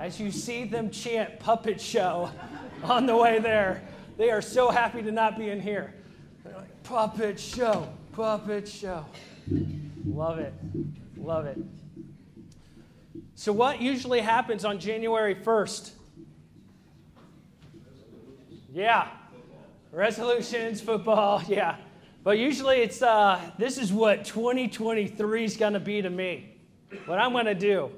as you see them chant puppet show on the way there. They are so happy to not be in here. They're Like, puppet show, puppet show. Love it. Love it. So, what usually happens on January 1st? Yeah. Resolutions, football, yeah. But usually it's, uh, this is what 2023 is going to be to me. What I'm going to do.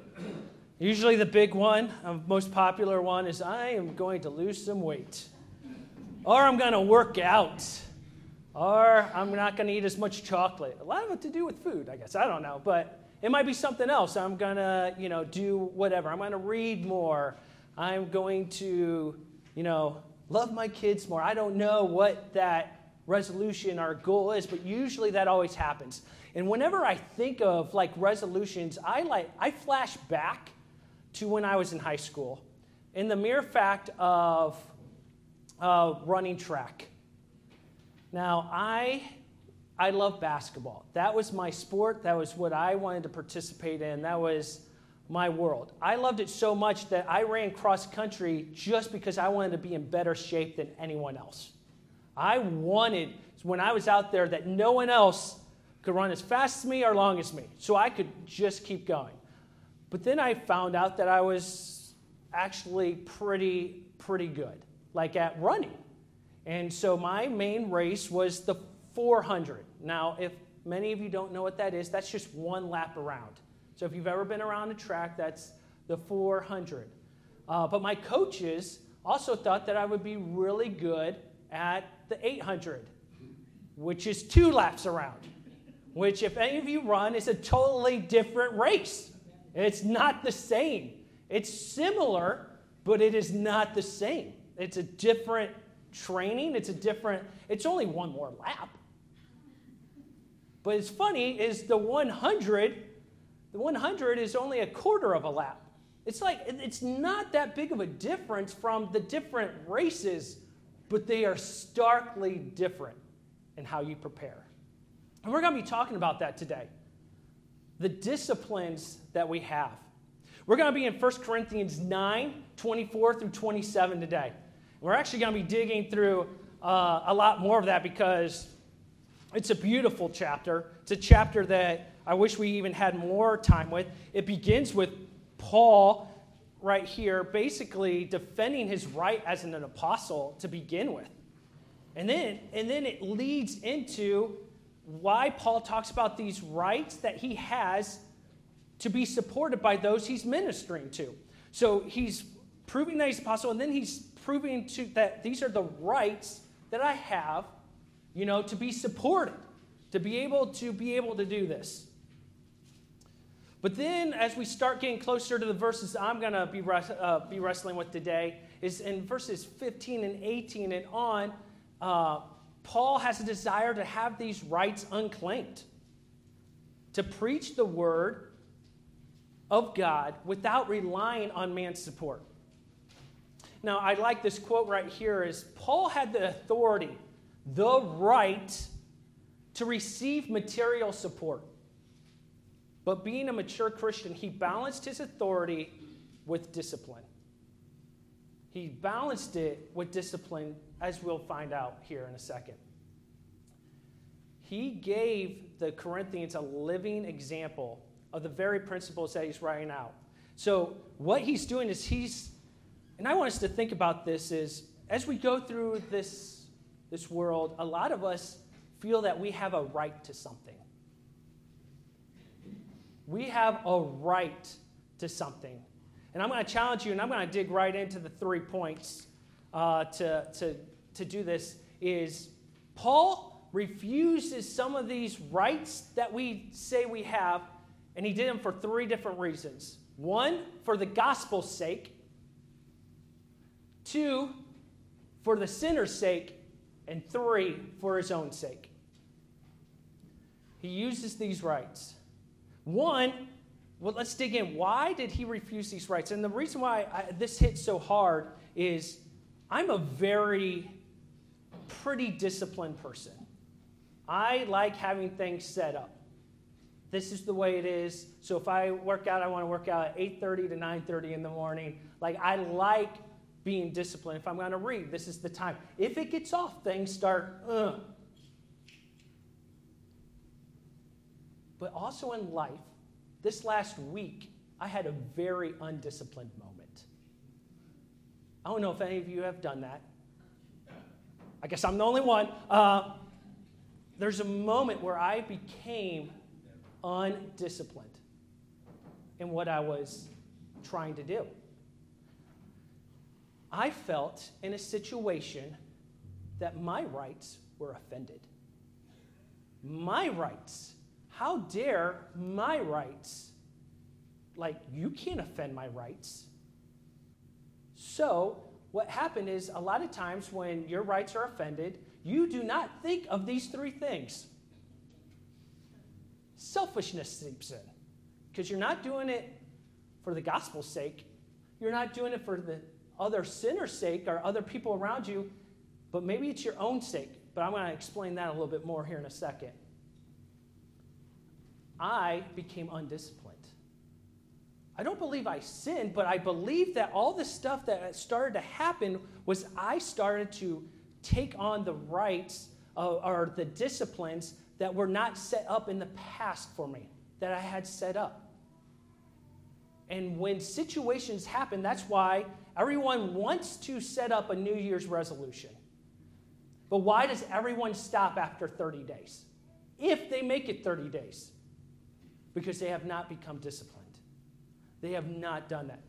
Usually the big one, the most popular one, is I am going to lose some weight. Or I'm going to work out. Or I'm not going to eat as much chocolate. A lot of it to do with food, I guess. I don't know. But it might be something else. I'm going to, you know, do whatever. I'm going to read more. I'm going to, you know, love my kids more. I don't know what that resolution or goal is, but usually that always happens. And whenever I think of like resolutions, I like I flash back to when I was in high school, in the mere fact of uh, running track. Now I I love basketball. That was my sport. That was what I wanted to participate in. That was my world. I loved it so much that I ran cross country just because I wanted to be in better shape than anyone else. I wanted, when I was out there, that no one else could run as fast as me or long as me. So I could just keep going. But then I found out that I was actually pretty, pretty good, like at running. And so my main race was the 400. Now, if many of you don't know what that is, that's just one lap around. So if you've ever been around a track, that's the 400. Uh, but my coaches also thought that I would be really good at the 800, which is two laps around, which, if any of you run, is a totally different race. It's not the same. It's similar, but it is not the same. It's a different training. It's a different, it's only one more lap. But it's funny is the 100, the 100 is only a quarter of a lap. It's like, it's not that big of a difference from the different races but they are starkly different in how you prepare. And we're going to be talking about that today. The disciplines that we have. We're going to be in 1 Corinthians 9 24 through 27 today. We're actually going to be digging through uh, a lot more of that because it's a beautiful chapter. It's a chapter that I wish we even had more time with. It begins with Paul right here basically defending his right as an apostle to begin with. And then, and then it leads into why Paul talks about these rights that he has to be supported by those he's ministering to. So he's proving that he's apostle, and then he's proving to, that these are the rights that I have, you know, to be supported, to be able to be able to do this. But then, as we start getting closer to the verses I'm going to be, uh, be wrestling with today, is in verses 15 and 18 and on, uh, Paul has a desire to have these rights unclaimed, to preach the word of God without relying on man's support. Now, I like this quote right here is Paul had the authority, the right to receive material support. But being a mature Christian, he balanced his authority with discipline. He balanced it with discipline, as we'll find out here in a second. He gave the Corinthians a living example of the very principles that he's writing out. So, what he's doing is he's, and I want us to think about this is as we go through this, this world, a lot of us feel that we have a right to something. We have a right to something. And I'm going to challenge you, and I'm going to dig right into the three points uh, to, to, to do this. Is Paul refuses some of these rights that we say we have, and he did them for three different reasons. One, for the gospel's sake. Two, for the sinner's sake. And three, for his own sake. He uses these rights. One, well, let's dig in. Why did he refuse these rights? And the reason why I, this hits so hard is I'm a very pretty disciplined person. I like having things set up. this is the way it is. So if I work out, I want to work out at 8:30 to 9:30 in the morning. Like I like being disciplined. If I'm going to read, this is the time. If it gets off, things start. Uh. But also in life, this last week, I had a very undisciplined. I don't know if any of you have done that. I guess I'm the only one. Uh, there's a moment where I became undisciplined in what I was trying to do. I felt in a situation that my rights were offended. My rights. How dare my rights? Like, you can't offend my rights. So, what happened is a lot of times when your rights are offended, you do not think of these three things selfishness seeps in because you're not doing it for the gospel's sake. You're not doing it for the other sinners' sake or other people around you, but maybe it's your own sake. But I'm going to explain that a little bit more here in a second. I became undisciplined. I don't believe I sinned, but I believe that all the stuff that started to happen was I started to take on the rights or the disciplines that were not set up in the past for me, that I had set up. And when situations happen, that's why everyone wants to set up a New Year's resolution. But why does everyone stop after 30 days? If they make it 30 days, because they have not become disciplined. They have not done that.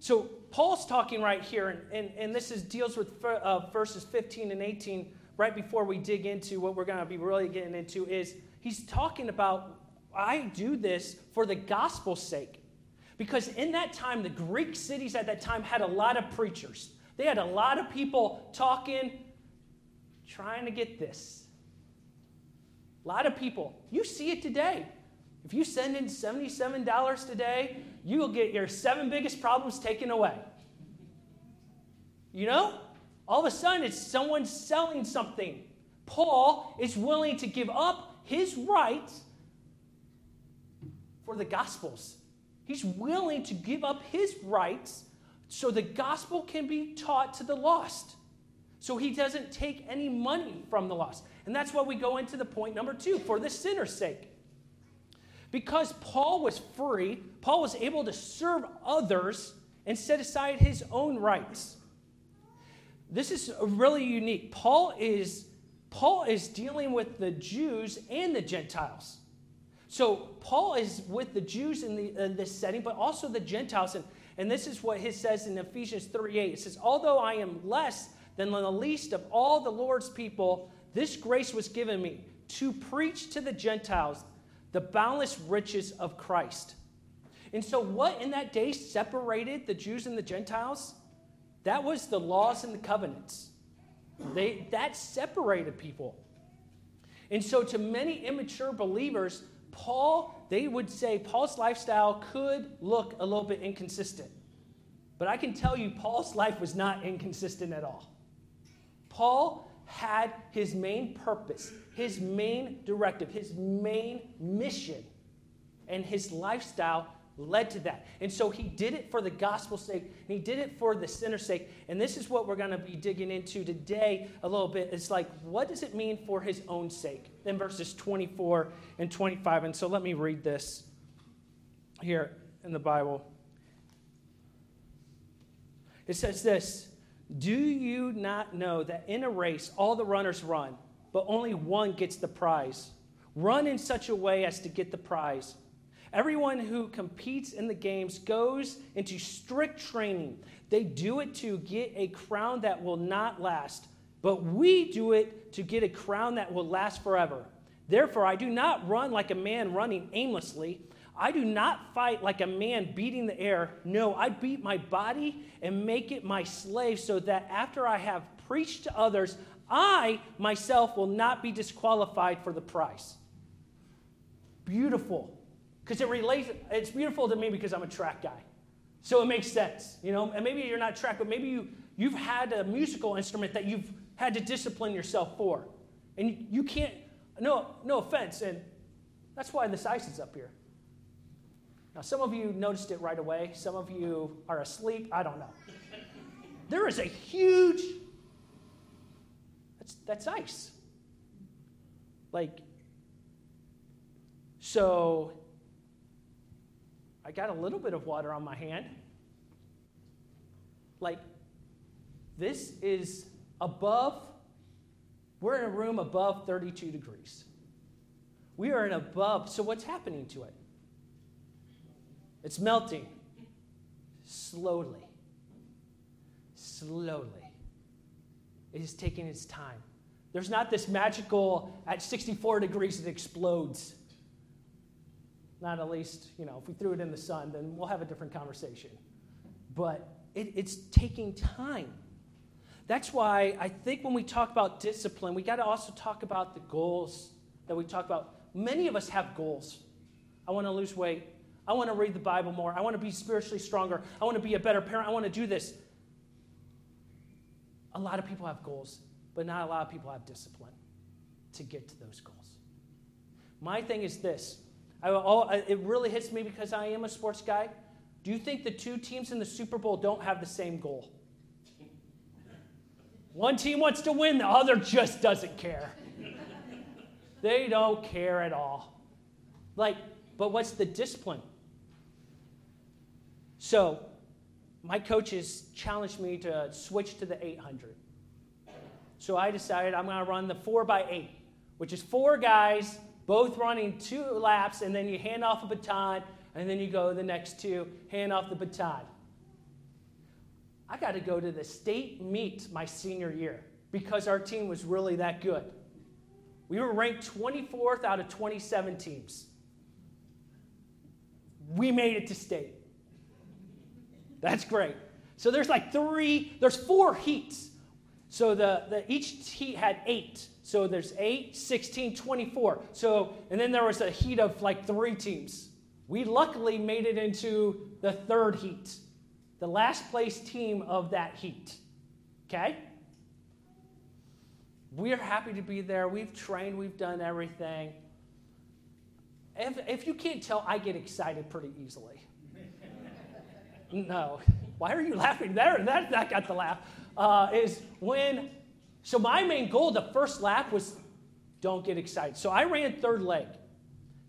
So Paul's talking right here, and, and, and this is, deals with uh, verses 15 and 18 right before we dig into what we're going to be really getting into, is he's talking about, I do this for the gospel's sake. Because in that time, the Greek cities at that time had a lot of preachers. They had a lot of people talking, trying to get this. A lot of people. You see it today. If you send in $77 today, you will get your seven biggest problems taken away. You know? All of a sudden, it's someone selling something. Paul is willing to give up his rights for the gospels. He's willing to give up his rights so the gospel can be taught to the lost. So he doesn't take any money from the lost. And that's why we go into the point number two for the sinner's sake. Because Paul was free, Paul was able to serve others and set aside his own rights this is really unique. Paul is Paul is dealing with the Jews and the Gentiles. So Paul is with the Jews in, the, in this setting, but also the Gentiles. And, and this is what he says in Ephesians 3.8. It says, Although I am less than the least of all the Lord's people, this grace was given me to preach to the Gentiles the boundless riches of Christ. And so, what in that day separated the Jews and the Gentiles? That was the laws and the covenants. They, that separated people. And so, to many immature believers, Paul, they would say Paul's lifestyle could look a little bit inconsistent. But I can tell you, Paul's life was not inconsistent at all. Paul had his main purpose, his main directive, his main mission, and his lifestyle led to that. And so he did it for the gospel's sake, and he did it for the sinner's sake. And this is what we're going to be digging into today a little bit. It's like, what does it mean for his own sake? In verses 24 and 25. And so let me read this here in the Bible. It says this Do you not know that in a race all the runners run, but only one gets the prize? Run in such a way as to get the prize. Everyone who competes in the games goes into strict training. They do it to get a crown that will not last, but we do it to get a crown that will last forever. Therefore, I do not run like a man running aimlessly. I do not fight like a man beating the air. No, I beat my body and make it my slave so that after I have preached to others, I myself will not be disqualified for the prize. Beautiful because it relates, it's beautiful to me because I'm a track guy. So it makes sense, you know, and maybe you're not track, but maybe you, you've had a musical instrument that you've had to discipline yourself for. And you can't, no, no offense, and That's why this ice is up here. Now, some of you noticed it right away. Some of you are asleep. I don't know. There is a huge, that's, that's ice. Like, so I got a little bit of water on my hand. Like, this is above, we're in a room above 32 degrees. We are in above, so what's happening to it? It's melting slowly. Slowly. It is taking its time. There's not this magical, at 64 degrees, it explodes. Not at least, you know, if we threw it in the sun, then we'll have a different conversation. But it, it's taking time. That's why I think when we talk about discipline, we got to also talk about the goals that we talk about. Many of us have goals. I want to lose weight. I want to read the Bible more. I want to be spiritually stronger. I want to be a better parent. I want to do this. A lot of people have goals, but not a lot of people have discipline to get to those goals. My thing is this I, it really hits me because I am a sports guy. Do you think the two teams in the Super Bowl don't have the same goal? One team wants to win, the other just doesn't care. they don't care at all. Like, but what's the discipline? So, my coaches challenged me to switch to the 800. So I decided I'm going to run the 4 by 8 which is four guys both running two laps, and then you hand off a baton, and then you go the next two, hand off the baton. I got to go to the state meet my senior year because our team was really that good. We were ranked 24th out of 27 teams. We made it to state. That's great. So there's like three, there's four heats. So the, the each heat had eight. So there's 8, 16, 24. So, and then there was a heat of like three teams. We luckily made it into the third heat, the last place team of that heat. Okay? We're happy to be there. We've trained, we've done everything. If, if you can't tell, I get excited pretty easily. No. Why are you laughing there? That, that got the laugh. Uh, is when so my main goal the first lap was don't get excited. So I ran third leg.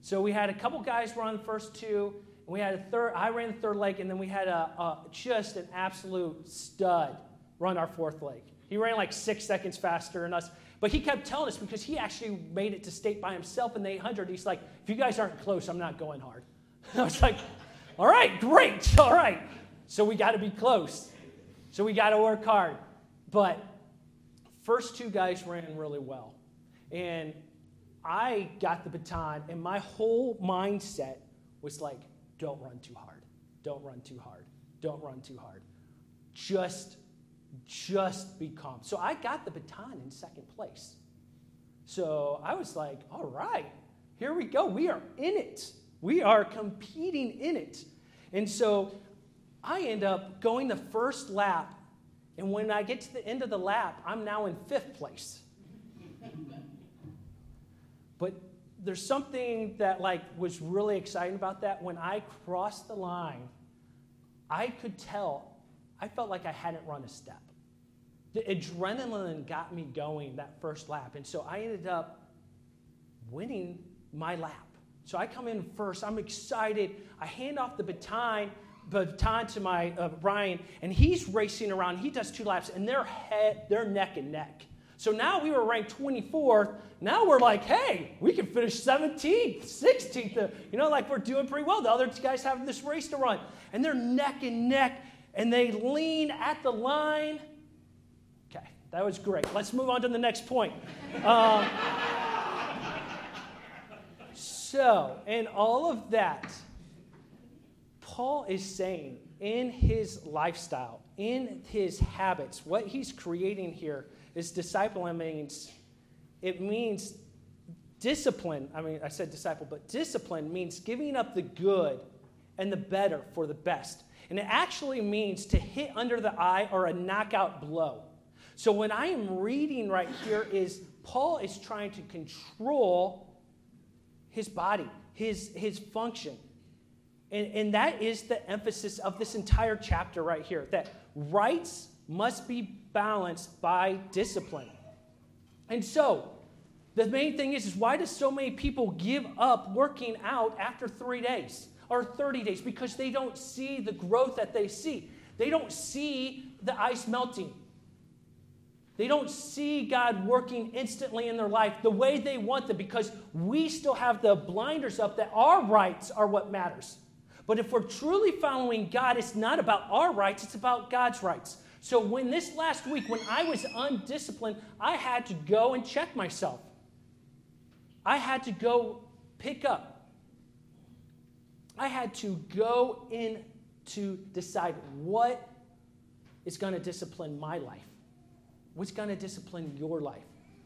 So we had a couple guys run the first two, and we had a third. I ran the third leg, and then we had a, a just an absolute stud run our fourth leg. He ran like six seconds faster than us. But he kept telling us because he actually made it to state by himself in the 800. He's like, if you guys aren't close, I'm not going hard. I was like, all right, great, all right. So we got to be close. So we got to work hard. But First two guys ran really well. And I got the baton, and my whole mindset was like, don't run too hard. Don't run too hard. Don't run too hard. Just, just be calm. So I got the baton in second place. So I was like, all right, here we go. We are in it. We are competing in it. And so I end up going the first lap and when I get to the end of the lap, I'm now in fifth place. but there's something that like was really exciting about that. When I crossed the line, I could tell, I felt like I hadn't run a step. The adrenaline got me going that first lap. And so I ended up winning my lap. So I come in first. I'm excited. I hand off the baton baton to my uh, Brian, and he's racing around. He does two laps, and they're head, they're neck and neck. So now we were ranked 24th. Now we're like, hey, we can finish 17th, 16th. Uh, you know, like we're doing pretty well. The other guys have this race to run, and they're neck and neck, and they lean at the line. Okay, that was great. Let's move on to the next point. Uh, so, in all of that, Paul is saying in his lifestyle, in his habits, what he's creating here is discipline means it means discipline. I mean, I said disciple, but discipline means giving up the good and the better for the best. And it actually means to hit under the eye or a knockout blow. So what I am reading right here is Paul is trying to control his body, his, his function. And, and that is the emphasis of this entire chapter right here that rights must be balanced by discipline. And so, the main thing is, is why do so many people give up working out after three days or 30 days? Because they don't see the growth that they see. They don't see the ice melting. They don't see God working instantly in their life the way they want them because we still have the blinders up that our rights are what matters. But if we're truly following God, it's not about our rights, it's about God's rights. So when this last week, when I was undisciplined, I had to go and check myself. I had to go pick up. I had to go in to decide what is going to discipline my life. What's going to discipline your life?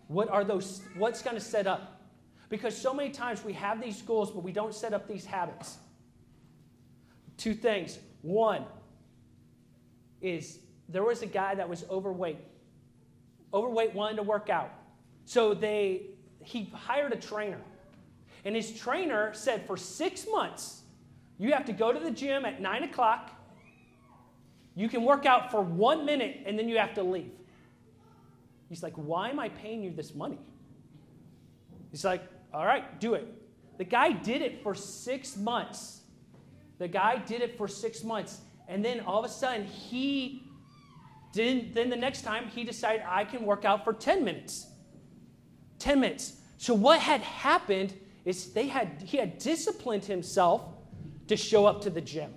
What are those what's going to set up? Because so many times we have these goals but we don't set up these habits. Two things. One is there was a guy that was overweight. Overweight wanted to work out. So they he hired a trainer. And his trainer said for six months, you have to go to the gym at nine o'clock. You can work out for one minute and then you have to leave. He's like, Why am I paying you this money? He's like, All right, do it. The guy did it for six months. The guy did it for six months. And then all of a sudden, he didn't, then the next time, he decided, I can work out for 10 minutes. 10 minutes. So what had happened is they had, he had disciplined himself to show up to the gym.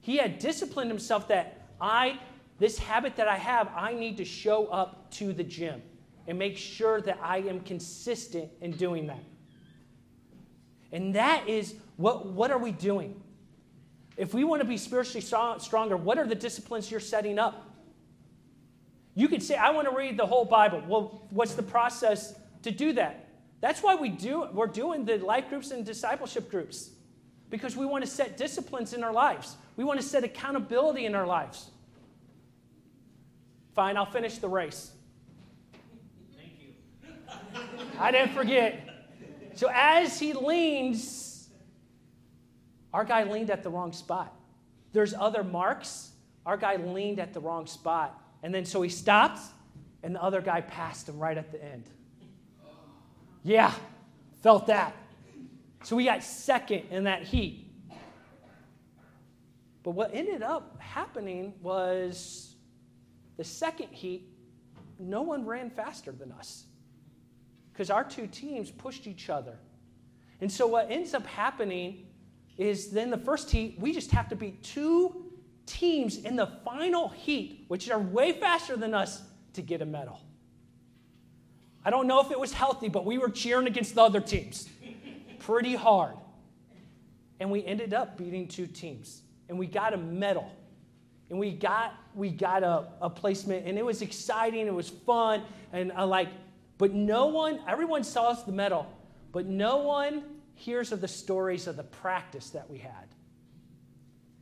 He had disciplined himself that I, this habit that I have, I need to show up to the gym and make sure that I am consistent in doing that. And that is what, what are we doing? If we want to be spiritually stronger, what are the disciplines you're setting up? You could say, I want to read the whole Bible. Well, what's the process to do that? That's why we do, we're doing the life groups and discipleship groups, because we want to set disciplines in our lives. We want to set accountability in our lives. Fine, I'll finish the race. Thank you. I didn't forget. So as he leans, our guy leaned at the wrong spot. There's other marks. Our guy leaned at the wrong spot. And then so he stopped, and the other guy passed him right at the end. Yeah, felt that. So we got second in that heat. But what ended up happening was the second heat, no one ran faster than us because our two teams pushed each other. And so what ends up happening is then the first heat, we just have to beat two teams in the final heat, which are way faster than us, to get a medal. I don't know if it was healthy, but we were cheering against the other teams pretty hard. And we ended up beating two teams. And we got a medal. And we got, we got a, a placement. And it was exciting. It was fun. And I like, but no one, everyone saw us the medal, but no one hears of the stories of the practice that we had.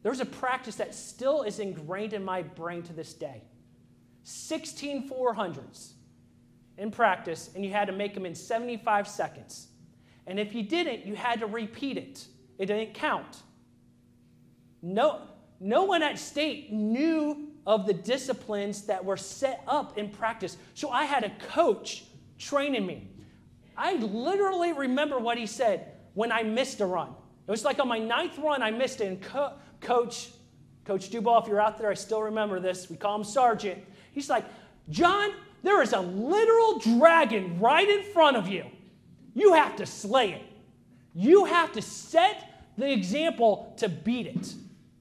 There was a practice that still is ingrained in my brain to this day 16 400s in practice, and you had to make them in 75 seconds. And if you didn't, you had to repeat it, it didn't count. No, no one at state knew of the disciplines that were set up in practice. So I had a coach training me. I literally remember what he said when I missed a run. It was like on my ninth run, I missed it. And co- Coach, Coach Duball, if you're out there, I still remember this. We call him Sergeant. He's like, John, there is a literal dragon right in front of you. You have to slay it. You have to set the example to beat it,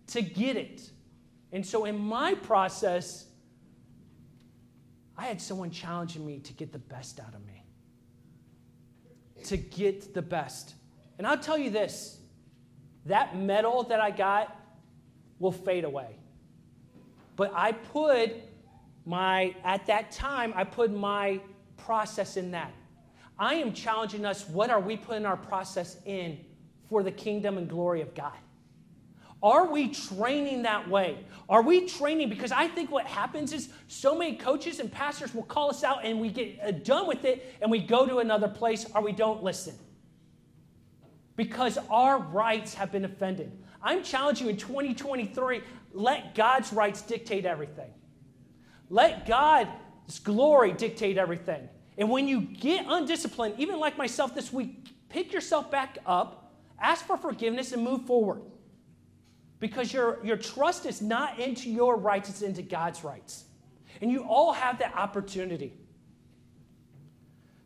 to get it. And so, in my process, I had someone challenging me to get the best out of me, to get the best. And I'll tell you this that medal that I got will fade away. But I put my, at that time, I put my process in that. I am challenging us what are we putting our process in for the kingdom and glory of God? Are we training that way? Are we training? Because I think what happens is so many coaches and pastors will call us out and we get uh, done with it and we go to another place or we don't listen. because our rights have been offended. I'm challenging you in 2023 let God's rights dictate everything. Let God's glory dictate everything. And when you get undisciplined, even like myself this week, pick yourself back up, ask for forgiveness, and move forward. Because your, your trust is not into your rights, it's into God's rights. And you all have that opportunity.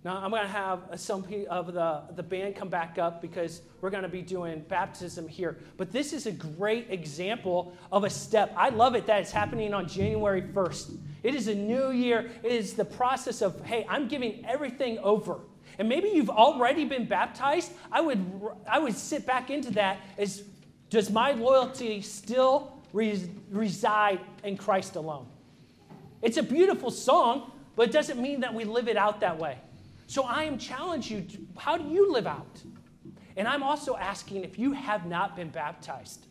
Now, I'm going to have uh, some of the, the band come back up because we're going to be doing baptism here. But this is a great example of a step. I love it that it's happening on January 1st. It is a new year. It is the process of, hey, I'm giving everything over. And maybe you've already been baptized. I would, I would sit back into that as does my loyalty still res- reside in Christ alone? It's a beautiful song, but it doesn't mean that we live it out that way. So I am challenging you to, how do you live out? And I'm also asking if you have not been baptized,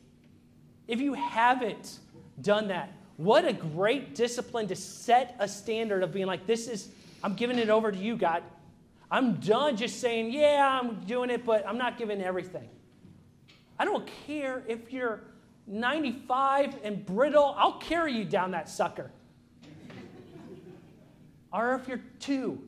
if you haven't done that, what a great discipline to set a standard of being like, this is, I'm giving it over to you, God. I'm done just saying, yeah, I'm doing it, but I'm not giving everything. I don't care if you're 95 and brittle, I'll carry you down that sucker. or if you're two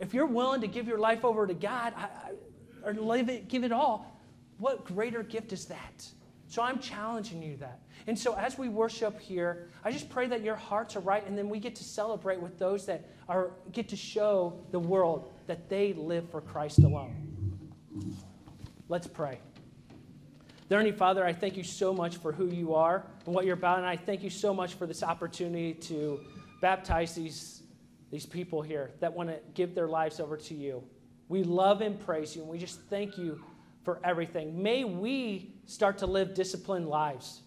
if you're willing to give your life over to God I, I, or live it, give it all, what greater gift is that? So I'm challenging you that. And so as we worship here, I just pray that your hearts are right, and then we get to celebrate with those that are get to show the world that they live for Christ alone. Let's pray. Dear Heavenly Father, I thank you so much for who you are and what you're about, and I thank you so much for this opportunity to baptize these these people here that want to give their lives over to you. We love and praise you, and we just thank you for everything. May we start to live disciplined lives,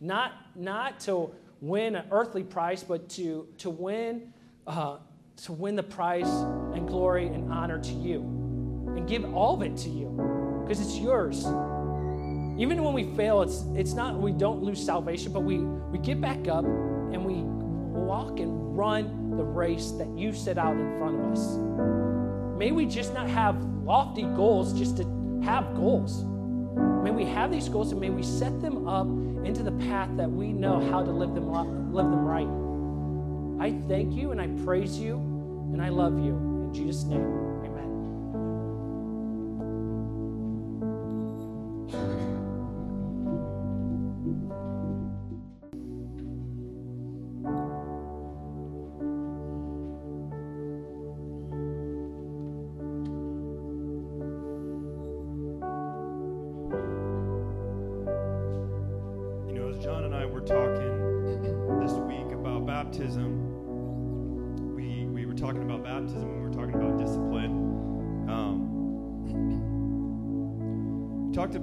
not, not to win an earthly prize, but to, to, win, uh, to win the prize and glory and honor to you, and give all of it to you, because it's yours. Even when we fail, it's, it's not we don't lose salvation, but we, we get back up and we walk and run the race that you set out in front of us. May we just not have lofty goals just to have goals. May we have these goals and may we set them up into the path that we know how to live them, live them right. I thank you and I praise you and I love you. In Jesus' name.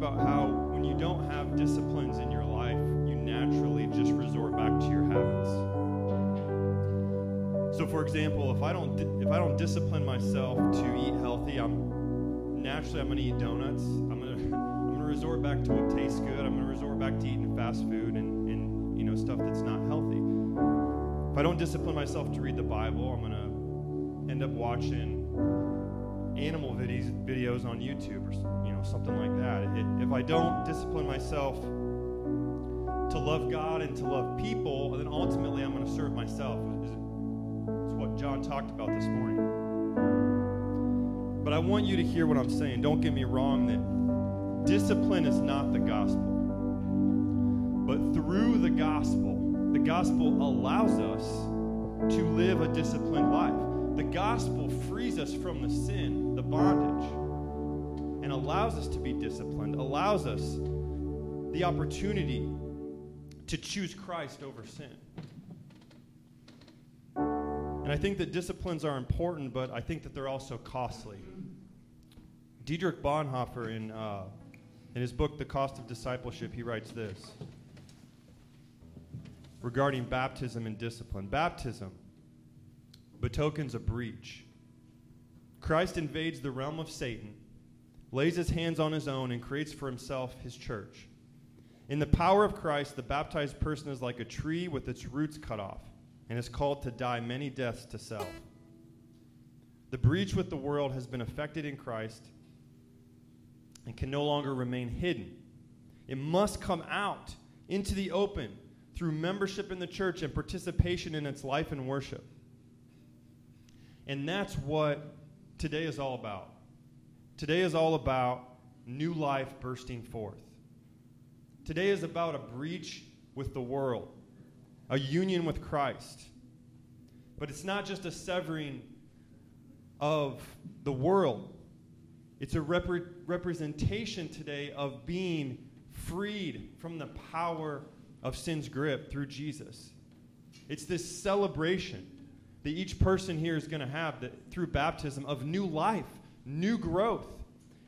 About how when you don't have disciplines in your life, you naturally just resort back to your habits. So, for example, if I don't if I don't discipline myself to eat healthy, I'm naturally I'm going to eat donuts. I'm going to I'm going to resort back to what tastes good. I'm going to resort back to eating fast food and, and you know stuff that's not healthy. If I don't discipline myself to read the Bible, I'm going to end up watching animal videos videos on YouTube or you know something like that. It, if I don't discipline myself to love God and to love people, then ultimately I'm going to serve myself. It's what John talked about this morning. But I want you to hear what I'm saying. Don't get me wrong that discipline is not the gospel. But through the gospel, the gospel allows us to live a disciplined life. The gospel frees us from the sin, the bondage, and allows us to be disciplined, allows us the opportunity to choose Christ over sin. And I think that disciplines are important, but I think that they're also costly. Dietrich Bonhoeffer, in, uh, in his book, The Cost of Discipleship, he writes this regarding baptism and discipline. Baptism betokens a breach. Christ invades the realm of Satan, lays his hands on his own, and creates for himself his church. In the power of Christ, the baptized person is like a tree with its roots cut off and is called to die many deaths to self. The breach with the world has been effected in Christ, and can no longer remain hidden. It must come out into the open through membership in the church and participation in its life and worship. And that's what today is all about. Today is all about new life bursting forth. Today is about a breach with the world, a union with Christ. But it's not just a severing of the world, it's a rep- representation today of being freed from the power of sin's grip through Jesus. It's this celebration that each person here is going to have that, through baptism of new life, new growth.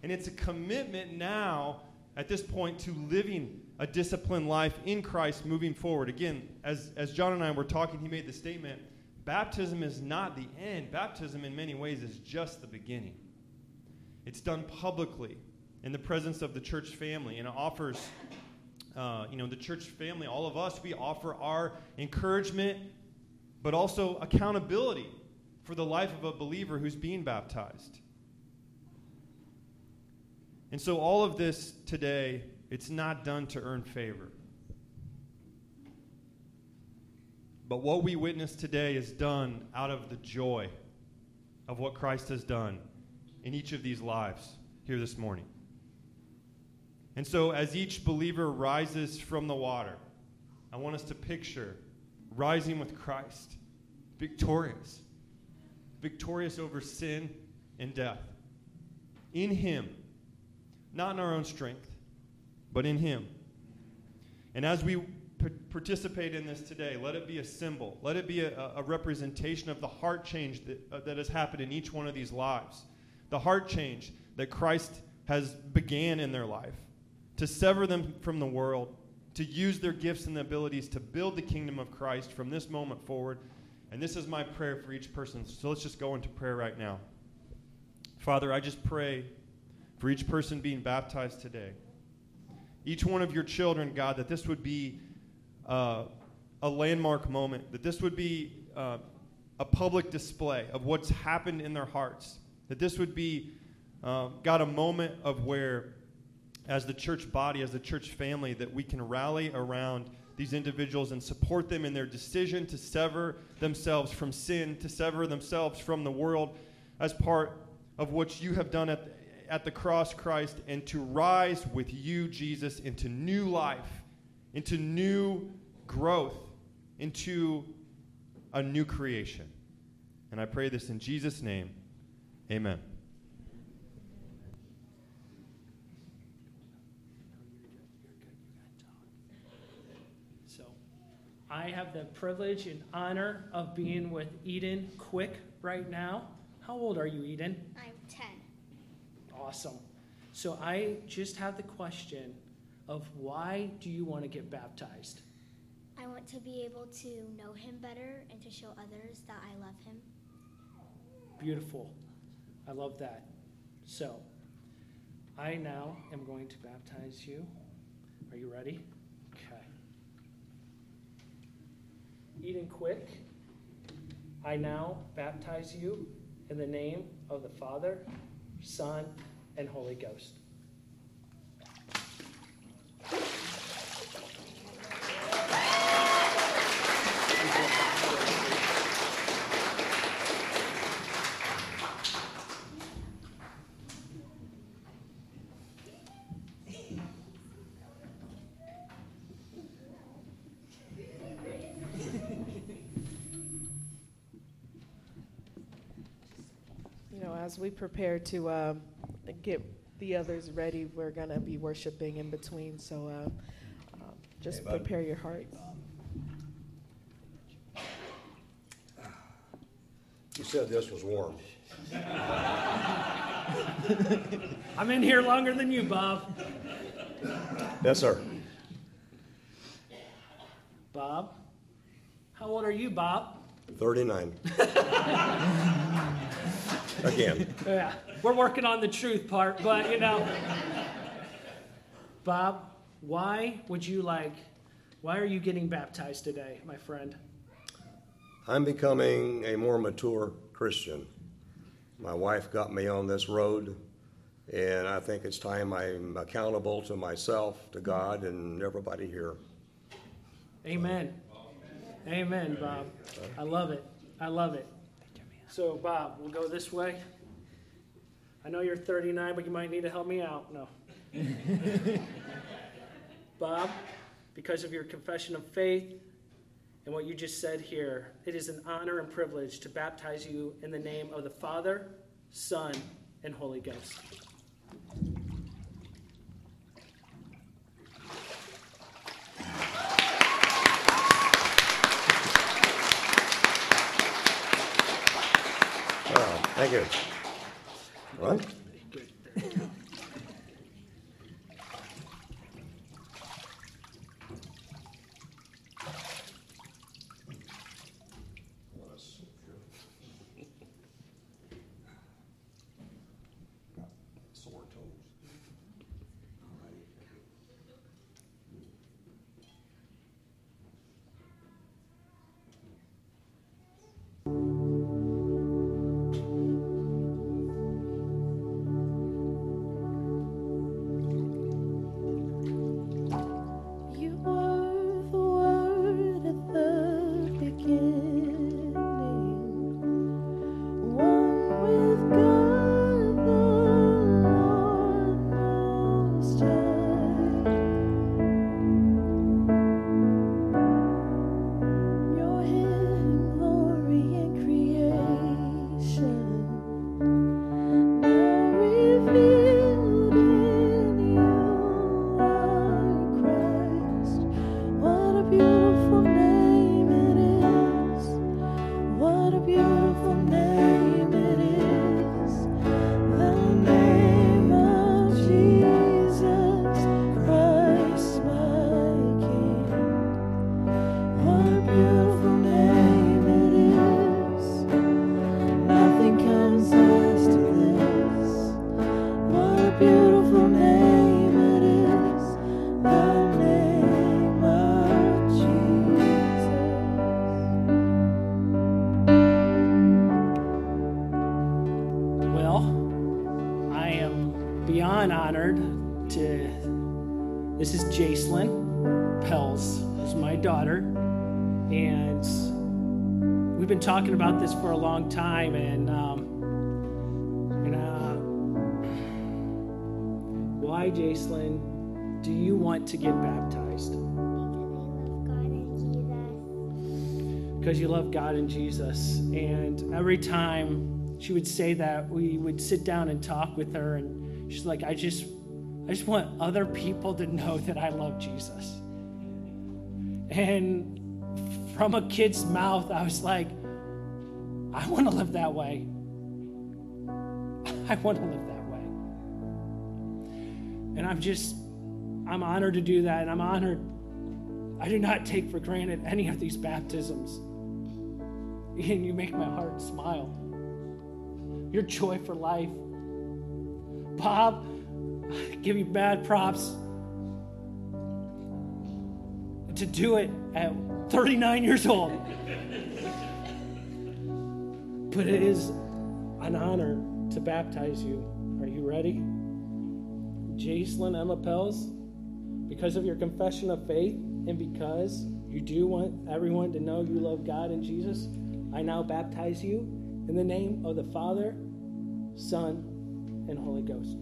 And it's a commitment now, at this point, to living a disciplined life in Christ moving forward. Again, as, as John and I were talking, he made the statement baptism is not the end. Baptism, in many ways, is just the beginning. It's done publicly in the presence of the church family, and it offers, uh, you know, the church family, all of us, we offer our encouragement, but also accountability for the life of a believer who's being baptized. And so, all of this today, it's not done to earn favor. But what we witness today is done out of the joy of what Christ has done in each of these lives here this morning. And so, as each believer rises from the water, I want us to picture rising with Christ, victorious, victorious over sin and death. In Him, not in our own strength, but in Him. And as we p- participate in this today, let it be a symbol, let it be a, a representation of the heart change that, uh, that has happened in each one of these lives, the heart change that Christ has began in their life to sever them from the world, to use their gifts and abilities to build the kingdom of Christ from this moment forward. And this is my prayer for each person. So let's just go into prayer right now. Father, I just pray for each person being baptized today. Each one of your children, God, that this would be uh, a landmark moment, that this would be uh, a public display of what's happened in their hearts, that this would be, uh, God, a moment of where as the church body, as the church family, that we can rally around these individuals and support them in their decision to sever themselves from sin, to sever themselves from the world as part of what you have done at, at the cross, Christ, and to rise with you, Jesus, into new life, into new growth, into a new creation. And I pray this in Jesus' name. Amen. I have the privilege and honor of being with Eden Quick right now. How old are you, Eden? I'm 10. Awesome. So I just have the question of why do you want to get baptized? I want to be able to know him better and to show others that I love him. Beautiful. I love that. So, I now am going to baptize you. Are you ready? Eden Quick, I now baptize you in the name of the Father, Son, and Holy Ghost. as we prepare to uh, get the others ready, we're going to be worshiping in between. So uh, uh, just hey, prepare your hearts. You said this was warm. I'm in here longer than you, Bob. Yes, sir. Bob? How old are you, Bob? 39. again. Yeah, we're working on the truth part, but you know. Bob, why would you like, why are you getting baptized today, my friend? I'm becoming a more mature Christian. My wife got me on this road, And I think it's time I'm accountable to myself, to God, and everybody here. Amen. Amen, Bob. I love it. I love it. So, Bob, we'll go this way. I know you're 39, but you might need to help me out. No. Bob, because of your confession of faith and what you just said here, it is an honor and privilege to baptize you in the name of the Father, Son, and Holy Ghost. Well, thank you. What? Sore to. This is Jacelyn Pels, who's my daughter, and we've been talking about this for a long time. And um, and uh, why, Jacelyn, do you want to get baptized? Because you love God and Jesus. And every time she would say that, we would sit down and talk with her, and she's like, "I just, I just want other people to know that I love Jesus." And from a kid's mouth, I was like, "I want to live that way. I want to live that way." And I'm just, I'm honored to do that, and I'm honored. I do not take for granted any of these baptisms and you make my heart smile. Your joy for life. Bob, give you bad props. To do it at 39 years old. But it is an honor to baptize you. Are you ready? Jacelyn Emma Pels, because of your confession of faith and because you do want everyone to know you love God and Jesus, I now baptize you in the name of the Father, Son, and Holy Ghost.